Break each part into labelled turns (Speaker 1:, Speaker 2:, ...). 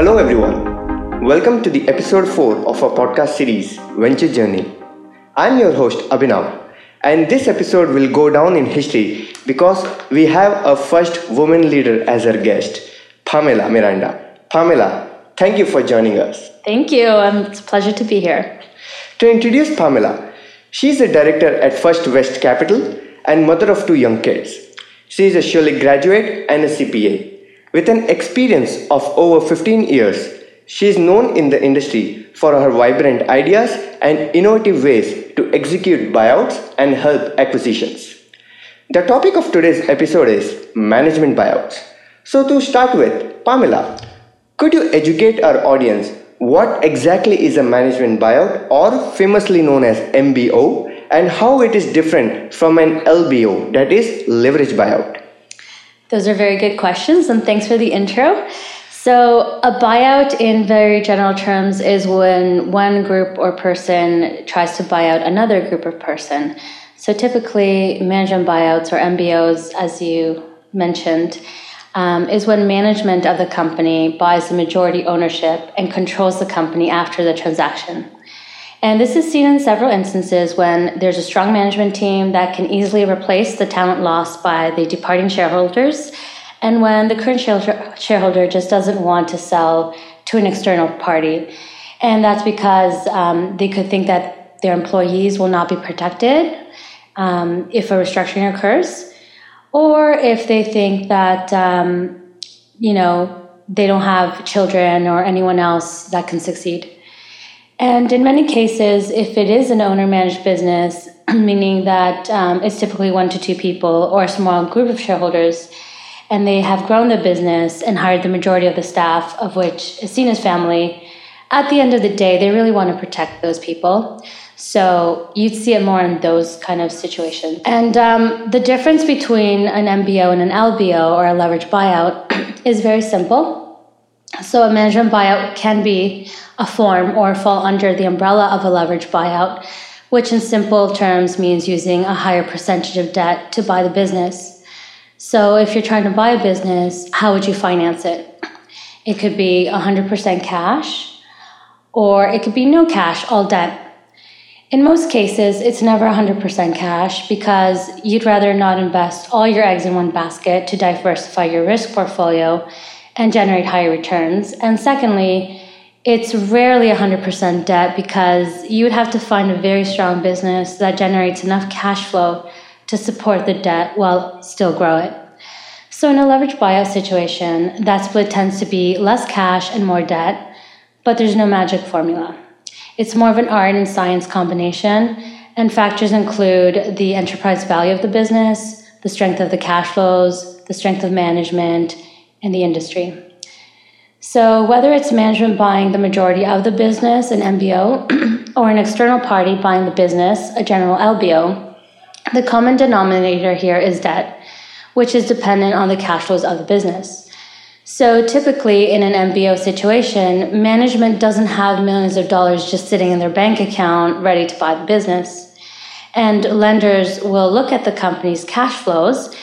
Speaker 1: Hello, everyone. Welcome to the episode 4 of our podcast series, Venture Journey. I'm your host, Abhinav, and this episode will go down in history because we have a first woman leader as our guest, Pamela Miranda. Pamela, thank you for joining us.
Speaker 2: Thank you. Um, it's a pleasure to be here.
Speaker 1: To introduce Pamela, she's a director at First West Capital and mother of two young kids. She is a Shirley graduate and a CPA. With an experience of over 15 years, she is known in the industry for her vibrant ideas and innovative ways to execute buyouts and help acquisitions. The topic of today's episode is management buyouts. So, to start with, Pamela, could you educate our audience what exactly is a management buyout or famously known as MBO and how it is different from an LBO, that is leverage buyout?
Speaker 2: Those are very good questions, and thanks for the intro. So, a buyout, in very general terms, is when one group or person tries to buy out another group or person. So, typically, management buyouts or MBOs, as you mentioned, um, is when management of the company buys the majority ownership and controls the company after the transaction. And this is seen in several instances when there's a strong management team that can easily replace the talent lost by the departing shareholders, and when the current shareholder just doesn't want to sell to an external party. And that's because um, they could think that their employees will not be protected um, if a restructuring occurs, or if they think that, um, you know, they don't have children or anyone else that can succeed. And in many cases, if it is an owner managed business, meaning that um, it's typically one to two people or a small group of shareholders, and they have grown the business and hired the majority of the staff, of which is seen as family, at the end of the day, they really want to protect those people. So you'd see it more in those kind of situations. And um, the difference between an MBO and an LBO or a leverage buyout is very simple. So a management buyout can be a form or fall under the umbrella of a leverage buyout, which in simple terms means using a higher percentage of debt to buy the business. So if you're trying to buy a business, how would you finance it? It could be 100% cash, or it could be no cash, all debt. In most cases, it's never 100% cash because you'd rather not invest all your eggs in one basket to diversify your risk portfolio and generate higher returns. And secondly, it's rarely 100% debt because you would have to find a very strong business that generates enough cash flow to support the debt while still grow it. So, in a leveraged buyout situation, that split tends to be less cash and more debt, but there's no magic formula. It's more of an art and science combination, and factors include the enterprise value of the business, the strength of the cash flows, the strength of management, and the industry. So, whether it's management buying the majority of the business, an MBO, or an external party buying the business, a general LBO, the common denominator here is debt, which is dependent on the cash flows of the business. So, typically in an MBO situation, management doesn't have millions of dollars just sitting in their bank account ready to buy the business. And lenders will look at the company's cash flows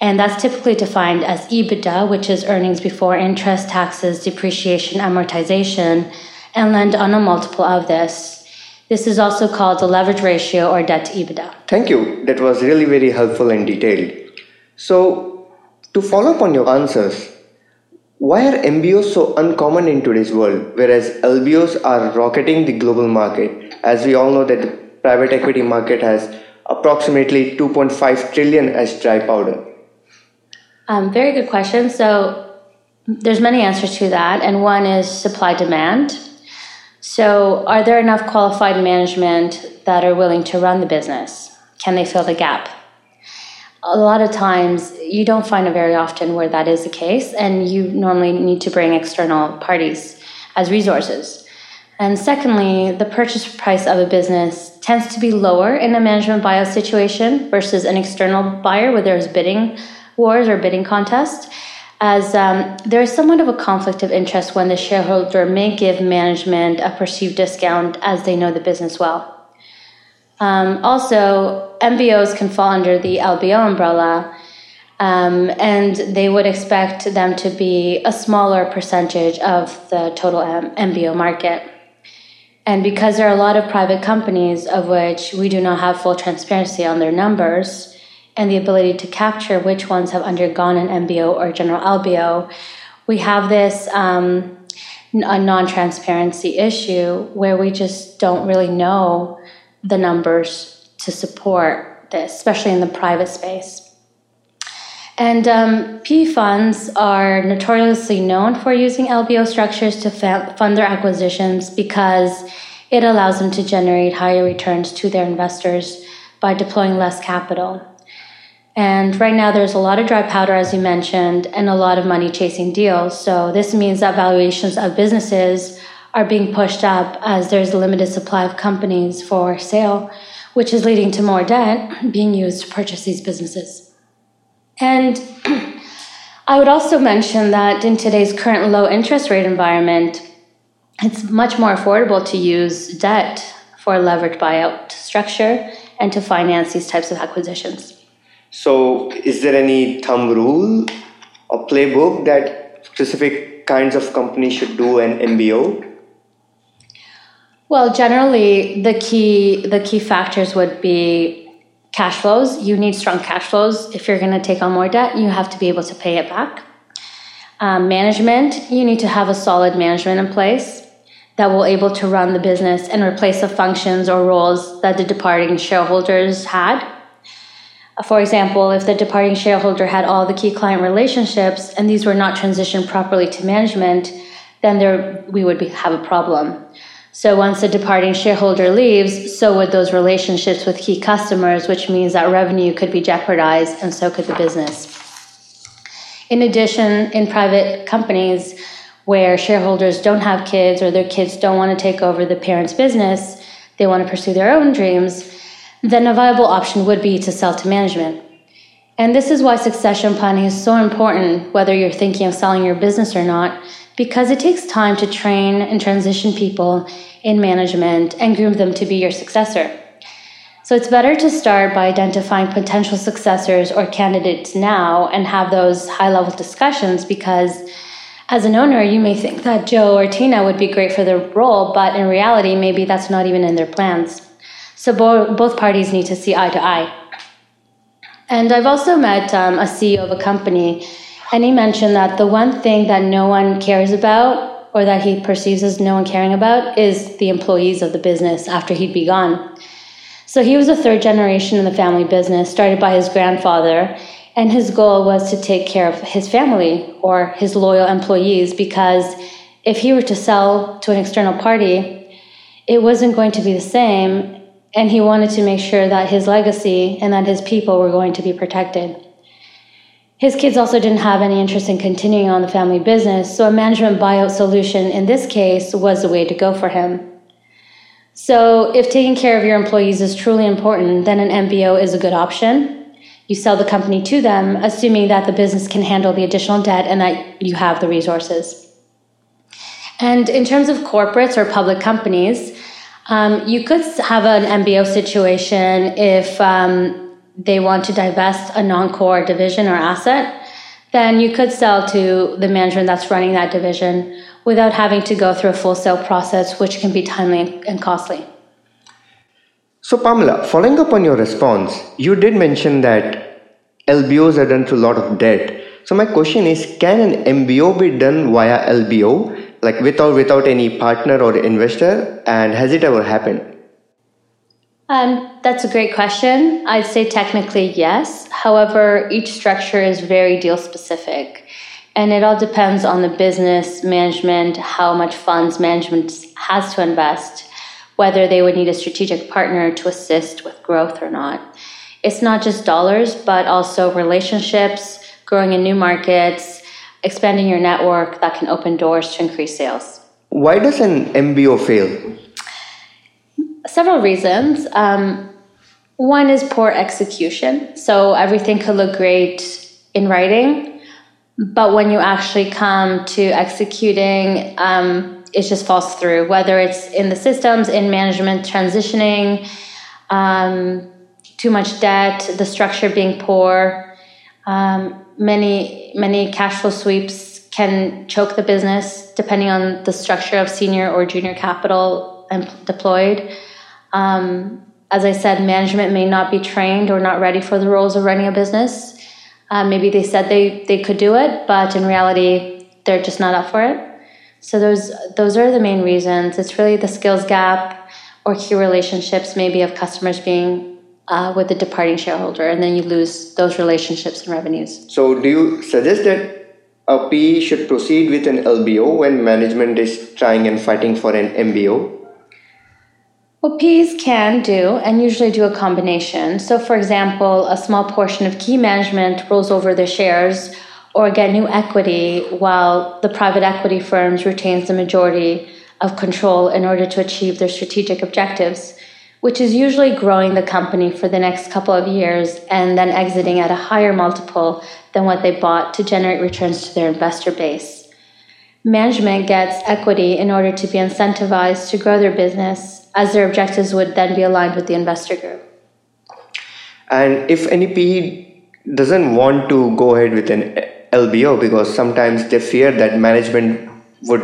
Speaker 2: and that's typically defined as EBITDA, which is earnings before interest, taxes, depreciation, amortization, and lend on a multiple of this. This is also called the leverage ratio or debt to EBITDA.
Speaker 1: Thank you. That was really very helpful and detailed. So, to follow up on your answers, why are MBOs so uncommon in today's world, whereas LBOs are rocketing the global market? As we all know that the private equity market has approximately 2.5 trillion as dry powder.
Speaker 2: Um, very good question. So there's many answers to that, and one is supply demand. So, are there enough qualified management that are willing to run the business? Can they fill the gap? A lot of times, you don't find it very often where that is the case, and you normally need to bring external parties as resources. And secondly, the purchase price of a business tends to be lower in a management buyout situation versus an external buyer where there's bidding wars or bidding contests, as um, there is somewhat of a conflict of interest when the shareholder may give management a perceived discount as they know the business well. Um, also, MBOs can fall under the LBO umbrella Um, and they would expect them to be a smaller percentage of the total M- MBO market. And because there are a lot of private companies of which we do not have full transparency on their numbers and the ability to capture which ones have undergone an MBO or general LBO, we have this um, a non-transparency issue where we just don't really know the numbers to support this, especially in the private space. And um, PE funds are notoriously known for using LBO structures to fund their acquisitions because it allows them to generate higher returns to their investors by deploying less capital. And right now, there's a lot of dry powder, as you mentioned, and a lot of money chasing deals. So, this means that valuations of businesses are being pushed up as there's a limited supply of companies for sale, which is leading to more debt being used to purchase these businesses. And I would also mention that in today's current low interest rate environment, it's much more affordable to use debt for a leveraged buyout structure and to finance these types of acquisitions.
Speaker 1: So, is there any thumb rule or playbook that specific kinds of companies should do an MBO?
Speaker 2: Well, generally, the key the key factors would be cash flows. You need strong cash flows. If you're going to take on more debt, you have to be able to pay it back. Um, management, you need to have a solid management in place that will able to run the business and replace the functions or roles that the departing shareholders had. For example, if the departing shareholder had all the key client relationships and these were not transitioned properly to management, then there we would be, have a problem. So once the departing shareholder leaves, so would those relationships with key customers, which means that revenue could be jeopardized and so could the business. In addition, in private companies where shareholders don't have kids or their kids don't want to take over the parent's business, they want to pursue their own dreams, then a viable option would be to sell to management. And this is why succession planning is so important, whether you're thinking of selling your business or not, because it takes time to train and transition people in management and groom them to be your successor. So it's better to start by identifying potential successors or candidates now and have those high level discussions because as an owner, you may think that Joe or Tina would be great for the role, but in reality, maybe that's not even in their plans. So bo- both parties need to see eye to eye. And I've also met um, a CEO of a company and he mentioned that the one thing that no one cares about or that he perceives as no one caring about is the employees of the business after he'd be gone. So he was a third generation in the family business, started by his grandfather, and his goal was to take care of his family or his loyal employees because if he were to sell to an external party, it wasn't going to be the same, and he wanted to make sure that his legacy and that his people were going to be protected. His kids also didn't have any interest in continuing on the family business, so a management buyout solution in this case was the way to go for him. So, if taking care of your employees is truly important, then an MBO is a good option. You sell the company to them, assuming that the business can handle the additional debt and that you have the resources. And in terms of corporates or public companies, um, you could have an MBO situation if um, they want to divest a non-core division or asset, then you could sell to the management that's running that division without having to go through a full sale process, which can be timely and costly.
Speaker 1: So, Pamela, following up on your response, you did mention that LBOs are done through a lot of debt. So, my question is can an MBO be done via LBO, like without, without any partner or investor? And has it ever happened?
Speaker 2: Um, that's a great question. I'd say technically yes. However, each structure is very deal specific. And it all depends on the business management, how much funds management has to invest, whether they would need a strategic partner to assist with growth or not. It's not just dollars, but also relationships, growing in new markets, expanding your network that can open doors to increase sales.
Speaker 1: Why does an MBO fail?
Speaker 2: several reasons. Um, one is poor execution. So everything could look great in writing, but when you actually come to executing, um, it just falls through, whether it's in the systems, in management, transitioning, um, too much debt, the structure being poor. Um, many many cash flow sweeps can choke the business depending on the structure of senior or junior capital deployed. Um, as I said, management may not be trained or not ready for the roles of running a business. Uh, maybe they said they, they could do it, but in reality, they're just not up for it. So those those are the main reasons. It's really the skills gap or key relationships, maybe of customers being uh, with the departing shareholder, and then you lose those relationships and revenues.
Speaker 1: So, do you suggest that a PE should proceed with an LBO when management is trying and fighting for an MBO?
Speaker 2: What PEs can do, and usually do a combination. So, for example, a small portion of key management rolls over their shares or get new equity while the private equity firms retains the majority of control in order to achieve their strategic objectives, which is usually growing the company for the next couple of years and then exiting at a higher multiple than what they bought to generate returns to their investor base. Management gets equity in order to be incentivized to grow their business, as their objectives would then be aligned with the investor group.
Speaker 1: And if any PE doesn't want to go ahead with an LBO because sometimes they fear that management would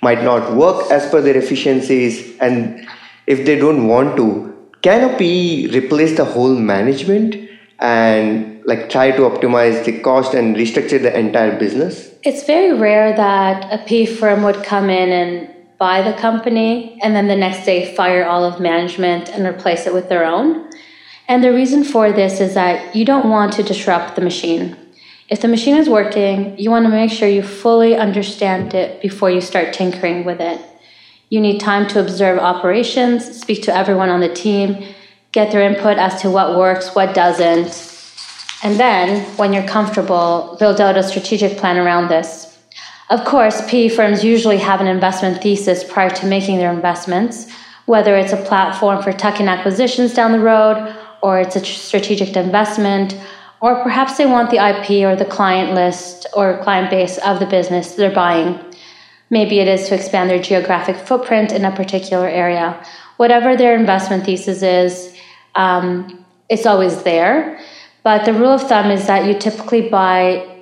Speaker 1: might not work as per their efficiencies and if they don't want to can a PE replace the whole management and like try to optimize the cost and restructure the entire business?
Speaker 2: It's very rare that a PE firm would come in and buy the company and then the next day fire all of management and replace it with their own. And the reason for this is that you don't want to disrupt the machine. If the machine is working, you want to make sure you fully understand it before you start tinkering with it. You need time to observe operations, speak to everyone on the team, get their input as to what works, what doesn't. And then, when you're comfortable, build out a strategic plan around this. Of course, PE firms usually have an investment thesis prior to making their investments, whether it's a platform for tuck in acquisitions down the road, or it's a strategic investment, or perhaps they want the IP or the client list or client base of the business they're buying. Maybe it is to expand their geographic footprint in a particular area. Whatever their investment thesis is, um, it's always there. But the rule of thumb is that you typically buy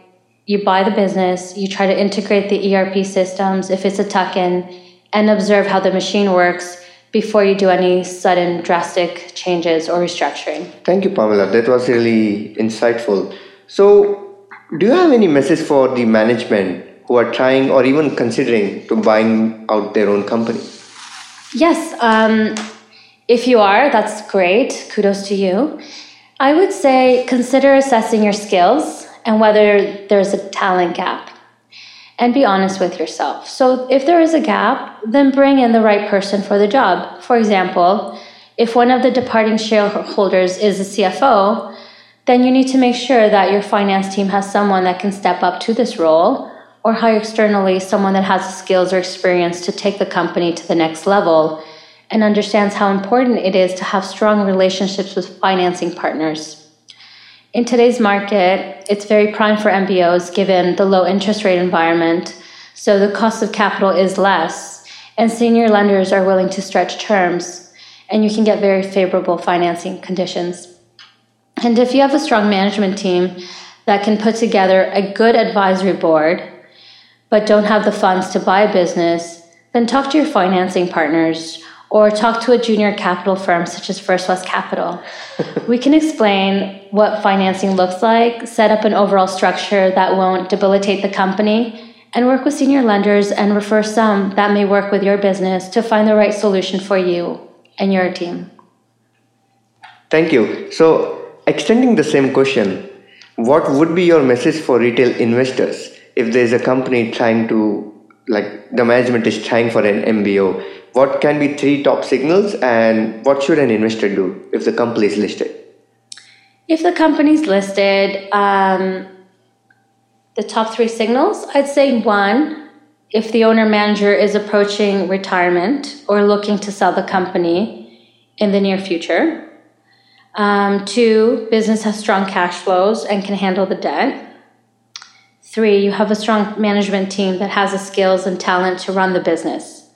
Speaker 2: you buy the business, you try to integrate the ERP systems if it's a tuck-in, and observe how the machine works before you do any sudden drastic changes or restructuring.
Speaker 1: Thank you, Pamela. That was really insightful. So, do you have any message for the management who are trying or even considering to buying out their own company?
Speaker 2: Yes. Um, if you are, that's great. Kudos to you. I would say consider assessing your skills and whether there's a talent gap and be honest with yourself. So, if there is a gap, then bring in the right person for the job. For example, if one of the departing shareholders is a CFO, then you need to make sure that your finance team has someone that can step up to this role or hire externally someone that has the skills or experience to take the company to the next level and understands how important it is to have strong relationships with financing partners. In today's market, it's very prime for MBOs given the low interest rate environment, so the cost of capital is less, and senior lenders are willing to stretch terms, and you can get very favorable financing conditions. And if you have a strong management team that can put together a good advisory board, but don't have the funds to buy a business, then talk to your financing partners or talk to a junior capital firm such as First West Capital. we can explain what financing looks like, set up an overall structure that won't debilitate the company, and work with senior lenders and refer some that may work with your business to find the right solution for you and your team.
Speaker 1: Thank you. So, extending the same question, what would be your message for retail investors if there's a company trying to, like the management is trying for an MBO? what can be three top signals and what should an investor do if the company is listed?
Speaker 2: If the company is listed, um, the top three signals, I'd say one, if the owner manager is approaching retirement or looking to sell the company in the near future. Um, two, business has strong cash flows and can handle the debt. Three, you have a strong management team that has the skills and talent to run the business.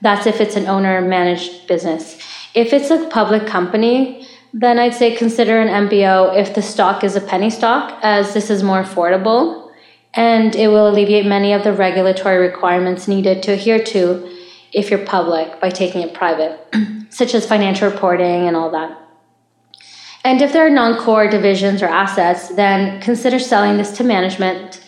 Speaker 2: That's if it's an owner managed business. If it's a public company, then I'd say consider an MBO if the stock is a penny stock, as this is more affordable and it will alleviate many of the regulatory requirements needed to adhere to if you're public by taking it private, such as financial reporting and all that. And if there are non core divisions or assets, then consider selling this to management,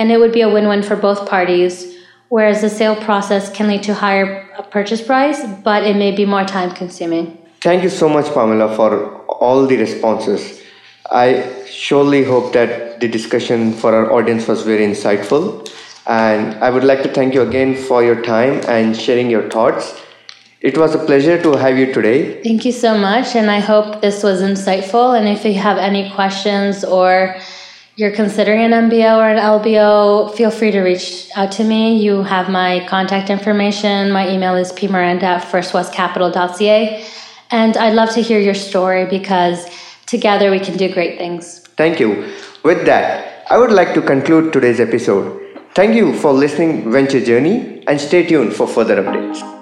Speaker 2: and it would be a win win for both parties. Whereas the sale process can lead to higher uh, purchase price, but it may be more time consuming.
Speaker 1: Thank you so much, Pamela, for all the responses. I surely hope that the discussion for our audience was very insightful. And I would like to thank you again for your time and sharing your thoughts. It was a pleasure to have you today.
Speaker 2: Thank you so much. And I hope this was insightful. And if you have any questions or you're considering an MBO or an LBO, feel free to reach out to me. You have my contact information. My email is pmiranda at firstwestcapital.ca. And I'd love to hear your story because together we can do great things.
Speaker 1: Thank you. With that, I would like to conclude today's episode. Thank you for listening Venture Journey and stay tuned for further updates.